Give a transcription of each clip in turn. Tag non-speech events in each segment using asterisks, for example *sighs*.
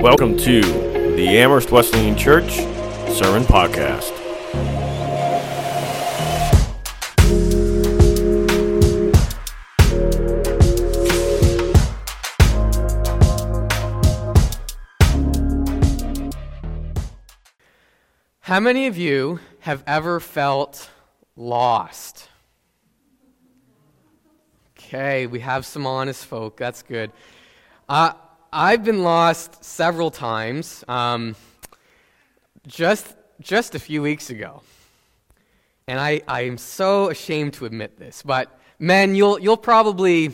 Welcome to the Amherst Wesleyan Church Sermon Podcast. How many of you have ever felt lost? Okay, we have some honest folk. That's good. Uh, I've been lost several times. Um, just just a few weeks ago, and I I am so ashamed to admit this, but men, you'll you'll probably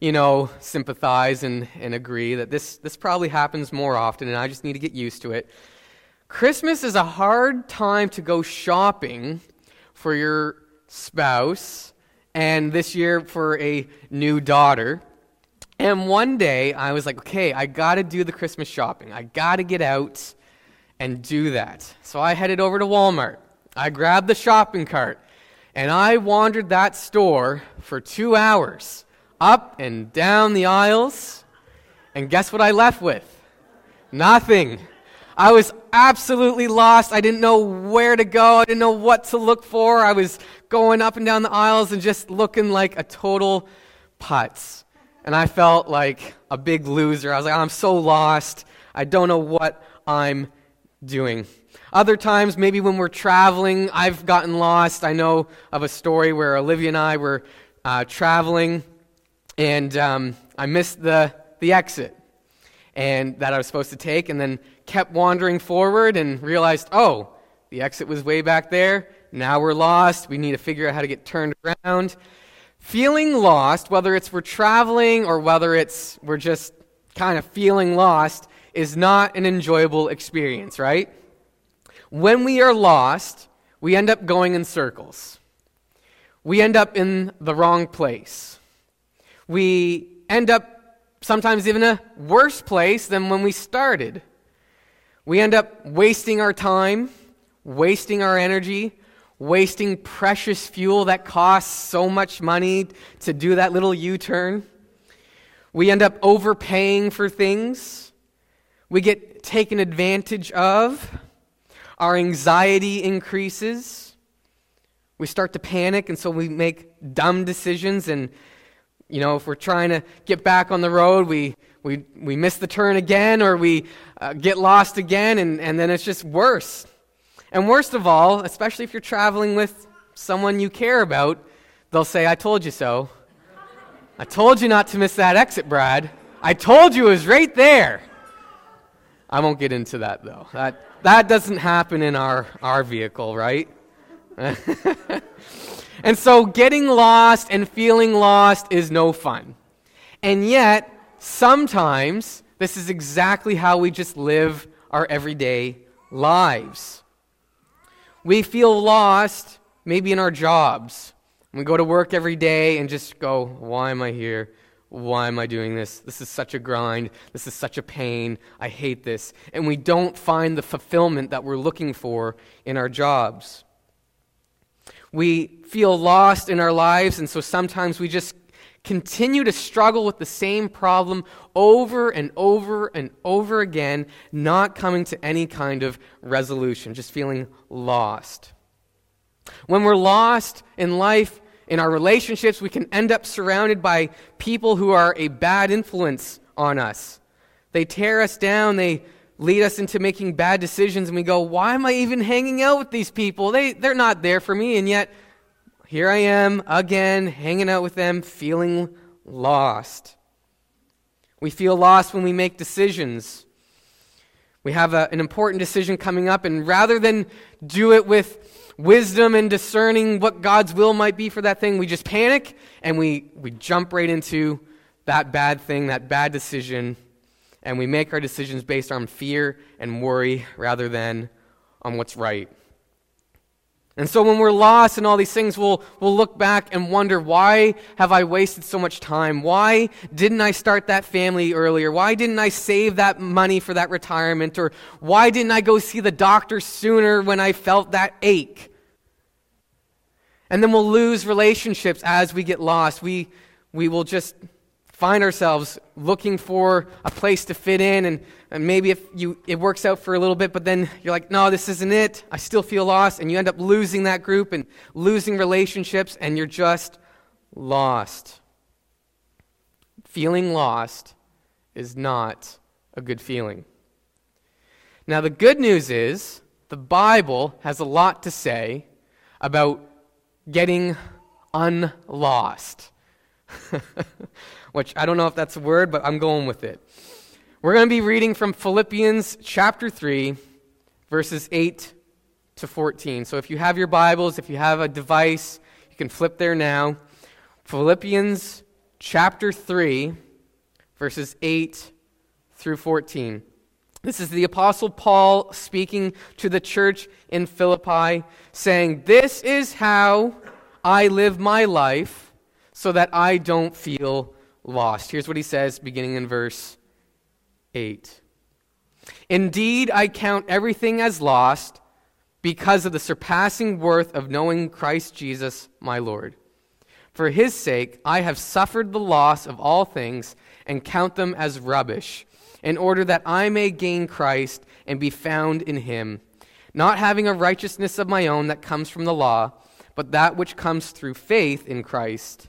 you know sympathize and, and agree that this this probably happens more often, and I just need to get used to it. Christmas is a hard time to go shopping for your spouse, and this year for a new daughter. And one day I was like, okay, I got to do the Christmas shopping. I got to get out and do that. So I headed over to Walmart. I grabbed the shopping cart and I wandered that store for two hours, up and down the aisles. And guess what I left with? Nothing. I was absolutely lost. I didn't know where to go. I didn't know what to look for. I was going up and down the aisles and just looking like a total putz. And I felt like a big loser. I was like, I'm so lost. I don't know what I'm doing. Other times, maybe when we're traveling, I've gotten lost. I know of a story where Olivia and I were uh, traveling, and um, I missed the, the exit and that I was supposed to take, and then kept wandering forward and realized, oh, the exit was way back there. Now we're lost. We need to figure out how to get turned around. Feeling lost, whether it's we're traveling or whether it's we're just kind of feeling lost, is not an enjoyable experience, right? When we are lost, we end up going in circles. We end up in the wrong place. We end up sometimes even a worse place than when we started. We end up wasting our time, wasting our energy, wasting precious fuel that costs so much money to do that little U turn. We end up overpaying for things. We get taken advantage of. Our anxiety increases. We start to panic, and so we make dumb decisions and you know, if we're trying to get back on the road, we, we, we miss the turn again or we uh, get lost again, and, and then it's just worse. And worst of all, especially if you're traveling with someone you care about, they'll say, I told you so. I told you not to miss that exit, Brad. I told you it was right there. I won't get into that, though. That, that doesn't happen in our, our vehicle, right? *laughs* And so getting lost and feeling lost is no fun. And yet, sometimes this is exactly how we just live our everyday lives. We feel lost maybe in our jobs. We go to work every day and just go, why am I here? Why am I doing this? This is such a grind. This is such a pain. I hate this. And we don't find the fulfillment that we're looking for in our jobs. We feel lost in our lives, and so sometimes we just continue to struggle with the same problem over and over and over again, not coming to any kind of resolution, just feeling lost. When we're lost in life, in our relationships, we can end up surrounded by people who are a bad influence on us. They tear us down, they lead us into making bad decisions, and we go, Why am I even hanging out with these people? They, they're not there for me, and yet here I am again, hanging out with them, feeling lost. We feel lost when we make decisions. We have a, an important decision coming up, and rather than do it with wisdom and discerning what God's will might be for that thing, we just panic and we, we jump right into that bad thing, that bad decision, and we make our decisions based on fear and worry rather than on what's right. And so when we're lost in all these things, we'll, we'll look back and wonder, why have I wasted so much time? Why didn't I start that family earlier? Why didn't I save that money for that retirement? Or why didn't I go see the doctor sooner when I felt that ache? And then we'll lose relationships as we get lost. We, we will just find ourselves looking for a place to fit in, and, and maybe if you, it works out for a little bit, but then you're like, no, this isn't it. I still feel lost, and you end up losing that group and losing relationships, and you're just lost. Feeling lost is not a good feeling. Now, the good news is the Bible has a lot to say about getting unlost. *laughs* Which I don't know if that's a word, but I'm going with it. We're going to be reading from Philippians chapter 3, verses 8 to 14. So if you have your Bibles, if you have a device, you can flip there now. Philippians chapter 3, verses 8 through 14. This is the Apostle Paul speaking to the church in Philippi, saying, This is how I live my life so that I don't feel lost. Here's what he says beginning in verse 8. Indeed, I count everything as lost because of the surpassing worth of knowing Christ Jesus, my Lord. For his sake, I have suffered the loss of all things and count them as rubbish in order that I may gain Christ and be found in him, not having a righteousness of my own that comes from the law, but that which comes through faith in Christ,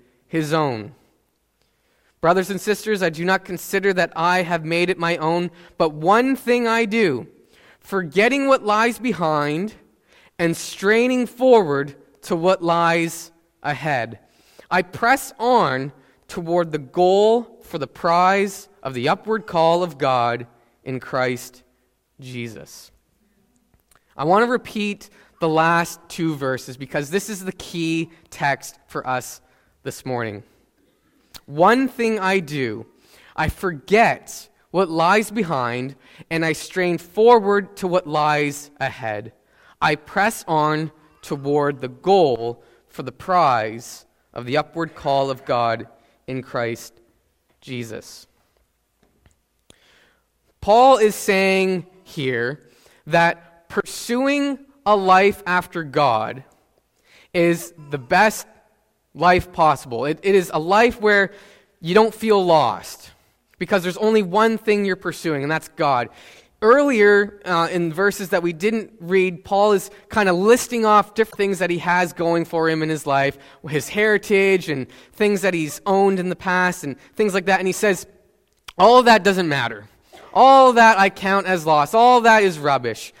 his own. Brothers and sisters, I do not consider that I have made it my own, but one thing I do, forgetting what lies behind and straining forward to what lies ahead. I press on toward the goal for the prize of the upward call of God in Christ Jesus. I want to repeat the last two verses because this is the key text for us this morning. One thing I do, I forget what lies behind and I strain forward to what lies ahead. I press on toward the goal for the prize of the upward call of God in Christ Jesus. Paul is saying here that pursuing a life after God is the best life possible. It, it is a life where you don't feel lost because there's only one thing you're pursuing, and that's God. Earlier uh, in verses that we didn't read, Paul is kind of listing off different things that he has going for him in his life, his heritage, and things that he's owned in the past, and things like that. And he says, all of that doesn't matter. All that I count as loss. All that is rubbish.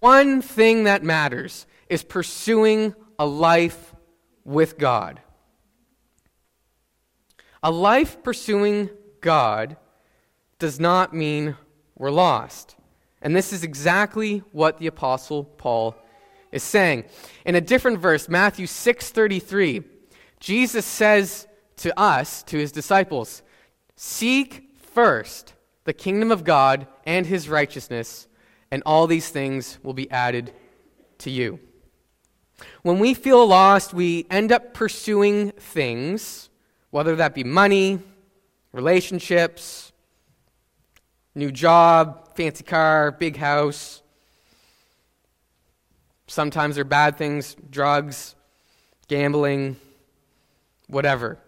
One thing that matters is pursuing a life with God. A life pursuing God does not mean we're lost. And this is exactly what the apostle Paul is saying. In a different verse, Matthew 6:33, Jesus says to us, to his disciples, "Seek first the kingdom of God and his righteousness, and all these things will be added to you. When we feel lost, we end up pursuing things, whether that be money, relationships, new job, fancy car, big house. Sometimes they're bad things, drugs, gambling, whatever.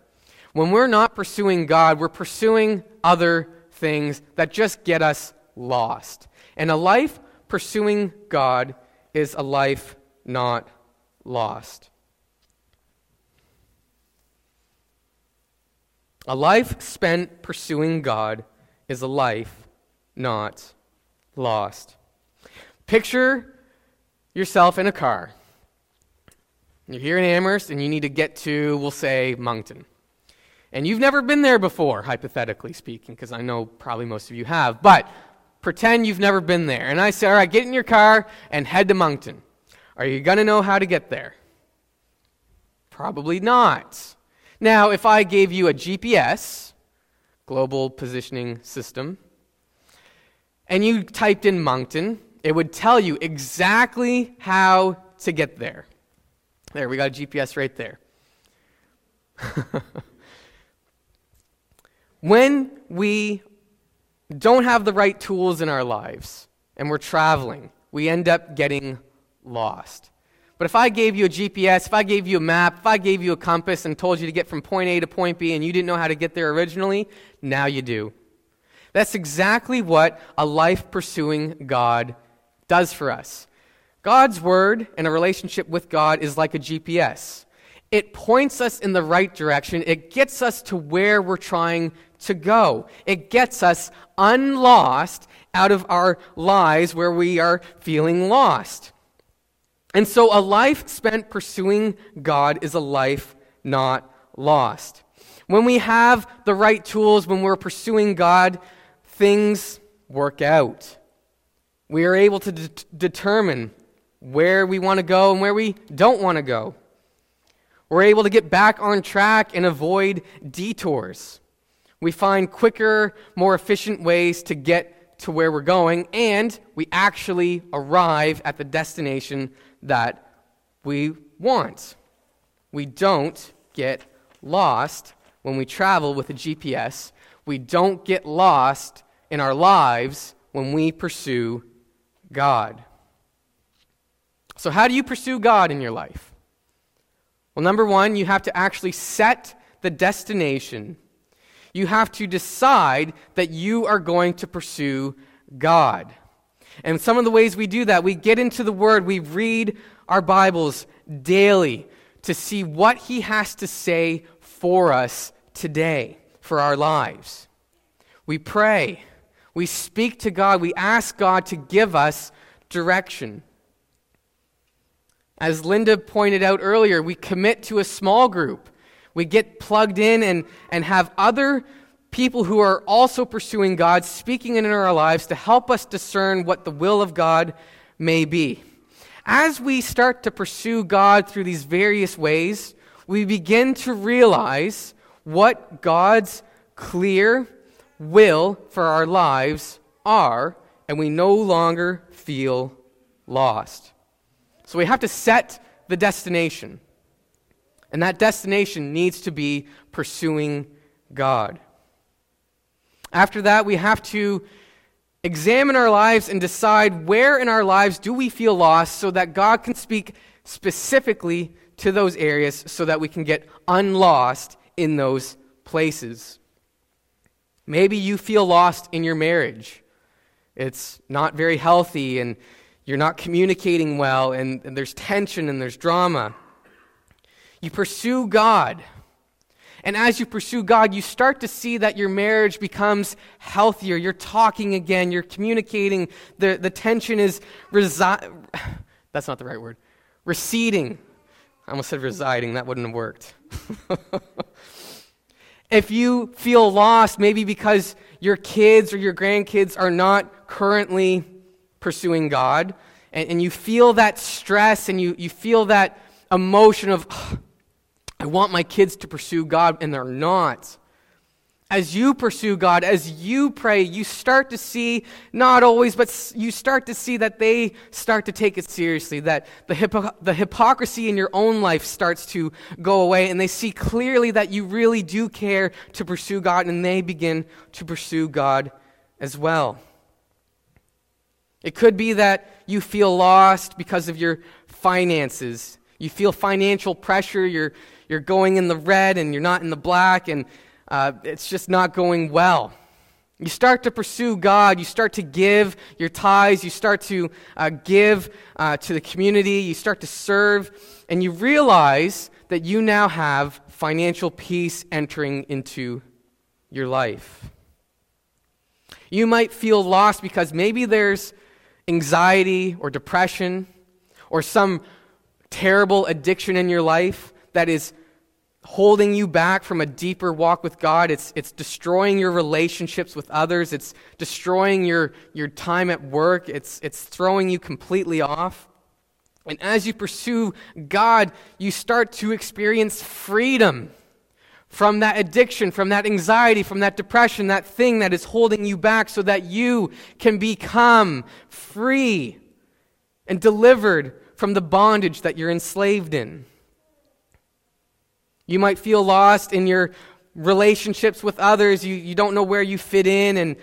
When we're not pursuing God, we're pursuing other things that just get us lost. And a life pursuing God is a life not lost. A life spent pursuing God is a life not lost. Picture yourself in a car. You're here in Amherst and you need to get to, we'll say, Moncton and you've never been there before, hypothetically speaking, because I know probably most of you have, but pretend you've never been there. And I say, all right, get in your car and head to Moncton. Are you going to know how to get there? Probably not. Now, if I gave you a GPS, global positioning system, and you typed in Moncton, it would tell you exactly how to get there. There, we got a GPS right there. *laughs* when we don't have the right tools in our lives and we're traveling, we end up getting lost. But if I gave you a GPS, if I gave you a map, if I gave you a compass and told you to get from point A to point B and you didn't know how to get there originally, now you do. That's exactly what a life pursuing God does for us. God's word and a relationship with God is like a GPS. It points us in the right direction. It gets us to where we're trying to go. It gets us unlost out of our lives where we are feeling lost. And so a life spent pursuing God is a life not lost. When we have the right tools, when we're pursuing God, things work out. We are able to de- determine where we want to go and where we don't want to go. We're able to get back on track and avoid detours. We find quicker, more efficient ways to get to where we're going, and we actually arrive at the destination that we want. We don't get lost when we travel with a GPS. We don't get lost in our lives when we pursue God. So, how do you pursue God in your life? Well, number one, you have to actually set the destination. You have to decide that you are going to pursue God. And some of the ways we do that, we get into the Word, we read our Bibles daily to see what He has to say for us today, for our lives. We pray, we speak to God, we ask God to give us direction. As Linda pointed out earlier, we commit to a small group. We get plugged in and, and have other people who are also pursuing God speaking in our lives to help us discern what the will of God may be. As we start to pursue God through these various ways, we begin to realize what God's clear will for our lives are, and we no longer feel lost. So we have to set the destination. And that destination needs to be pursuing God. After that, we have to examine our lives and decide where in our lives do we feel lost so that God can speak specifically to those areas so that we can get unlost in those places. Maybe you feel lost in your marriage. It's not very healthy and you're not communicating well and, and there's tension and there's drama. You pursue God and as you pursue God, you start to see that your marriage becomes healthier. You're talking again, you're communicating. The, the tension is resi- *sighs* that's not the right word. Receding. I almost said residing, that wouldn't have worked. *laughs* if you feel lost, maybe because your kids or your grandkids are not currently pursuing God, and, and you feel that stress and you, you feel that emotion of, *sighs* I want my kids to pursue God, and they're not. As you pursue God, as you pray, you start to see, not always, but you start to see that they start to take it seriously, that the, hypo- the hypocrisy in your own life starts to go away, and they see clearly that you really do care to pursue God, and they begin to pursue God as well. It could be that you feel lost because of your finances. You feel financial pressure, you're, you're going in the red and you're not in the black, and uh, it's just not going well. You start to pursue God. You start to give your tithes. You start to uh, give uh, to the community. You start to serve. And you realize that you now have financial peace entering into your life. You might feel lost because maybe there's anxiety or depression or some terrible addiction in your life that is holding you back from a deeper walk with God. It's, it's destroying your relationships with others. It's destroying your, your time at work. It's, it's throwing you completely off. And as you pursue God, you start to experience freedom from that addiction, from that anxiety, from that depression, that thing that is holding you back so that you can become free and delivered from the bondage that you're enslaved in. You might feel lost in your relationships with others. You, you don't know where you fit in, and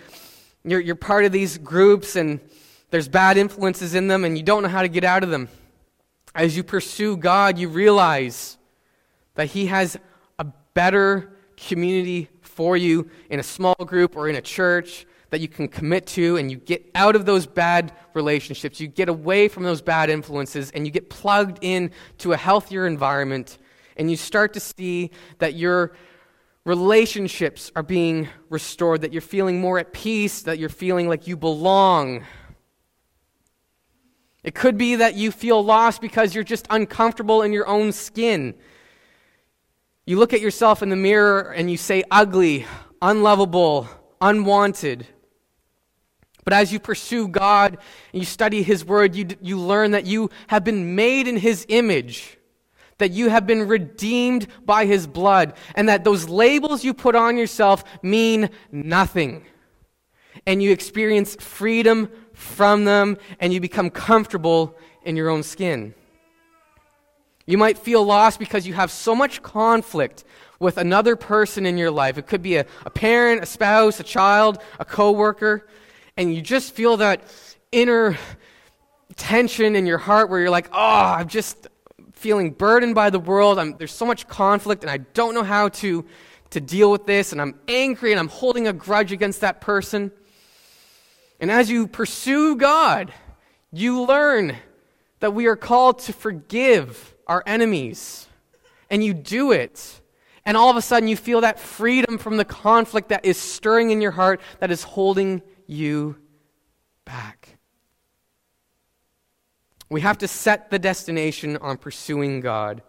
you're, you're part of these groups, and there's bad influences in them, and you don't know how to get out of them. As you pursue God, you realize that He has a better community for you in a small group or in a church that you can commit to and you get out of those bad relationships you get away from those bad influences and you get plugged in to a healthier environment and you start to see that your relationships are being restored that you're feeling more at peace that you're feeling like you belong. It could be that you feel lost because you're just uncomfortable in your own skin. You look at yourself in the mirror and you say, ugly, unlovable, unwanted. But as you pursue God and you study His Word, you, you learn that you have been made in His image, that you have been redeemed by His blood, and that those labels you put on yourself mean nothing. And you experience freedom from them, and you become comfortable in your own skin. You might feel lost because you have so much conflict with another person in your life. It could be a, a parent, a spouse, a child, a coworker, and you just feel that inner tension in your heart where you're like, ah, oh, I'm just feeling burdened by the world. I'm, there's so much conflict, and I don't know how to, to deal with this, and I'm angry, and I'm holding a grudge against that person. And as you pursue God, you learn that we are called to forgive our enemies. And you do it. And all of a sudden, you feel that freedom from the conflict that is stirring in your heart, that is holding you back. We have to set the destination on pursuing God.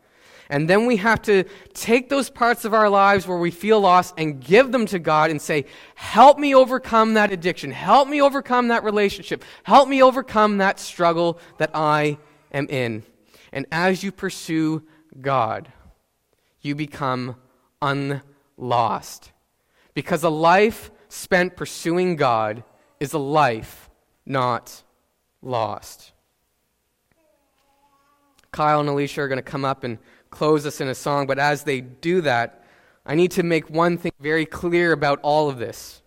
And then we have to take those parts of our lives where we feel lost and give them to God and say, Help me overcome that addiction. Help me overcome that relationship. Help me overcome that struggle that I am in. And as you pursue God, you become unlost. Because a life spent pursuing God is a life not lost. Kyle and Alicia are going to come up and close us in a song, but as they do that, I need to make one thing very clear about all of this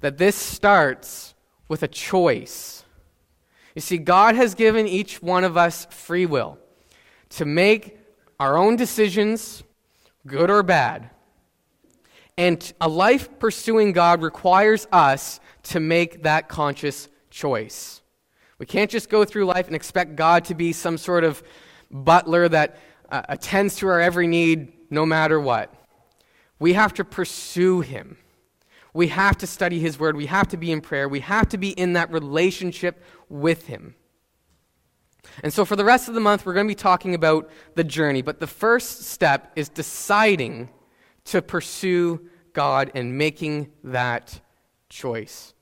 that this starts with a choice. You see, God has given each one of us free will to make our own decisions, good or bad. And a life pursuing God requires us to make that conscious choice. We can't just go through life and expect God to be some sort of butler that uh, attends to our every need no matter what. We have to pursue Him. We have to study His Word. We have to be in prayer. We have to be in that relationship with Him. And so, for the rest of the month, we're going to be talking about the journey. But the first step is deciding to pursue God and making that choice.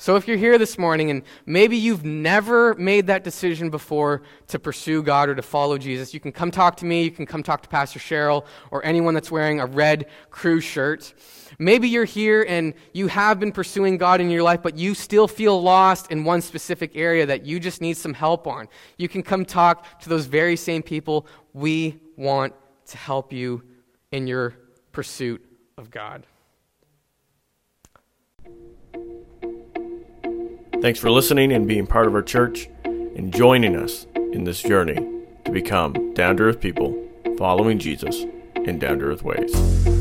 So, if you're here this morning and maybe you've never made that decision before to pursue God or to follow Jesus, you can come talk to me. You can come talk to Pastor Cheryl or anyone that's wearing a red crew shirt. Maybe you're here and you have been pursuing God in your life, but you still feel lost in one specific area that you just need some help on. You can come talk to those very same people. We want to help you in your pursuit of God. Thanks for listening and being part of our church and joining us in this journey to become down to earth people following Jesus in down to earth ways.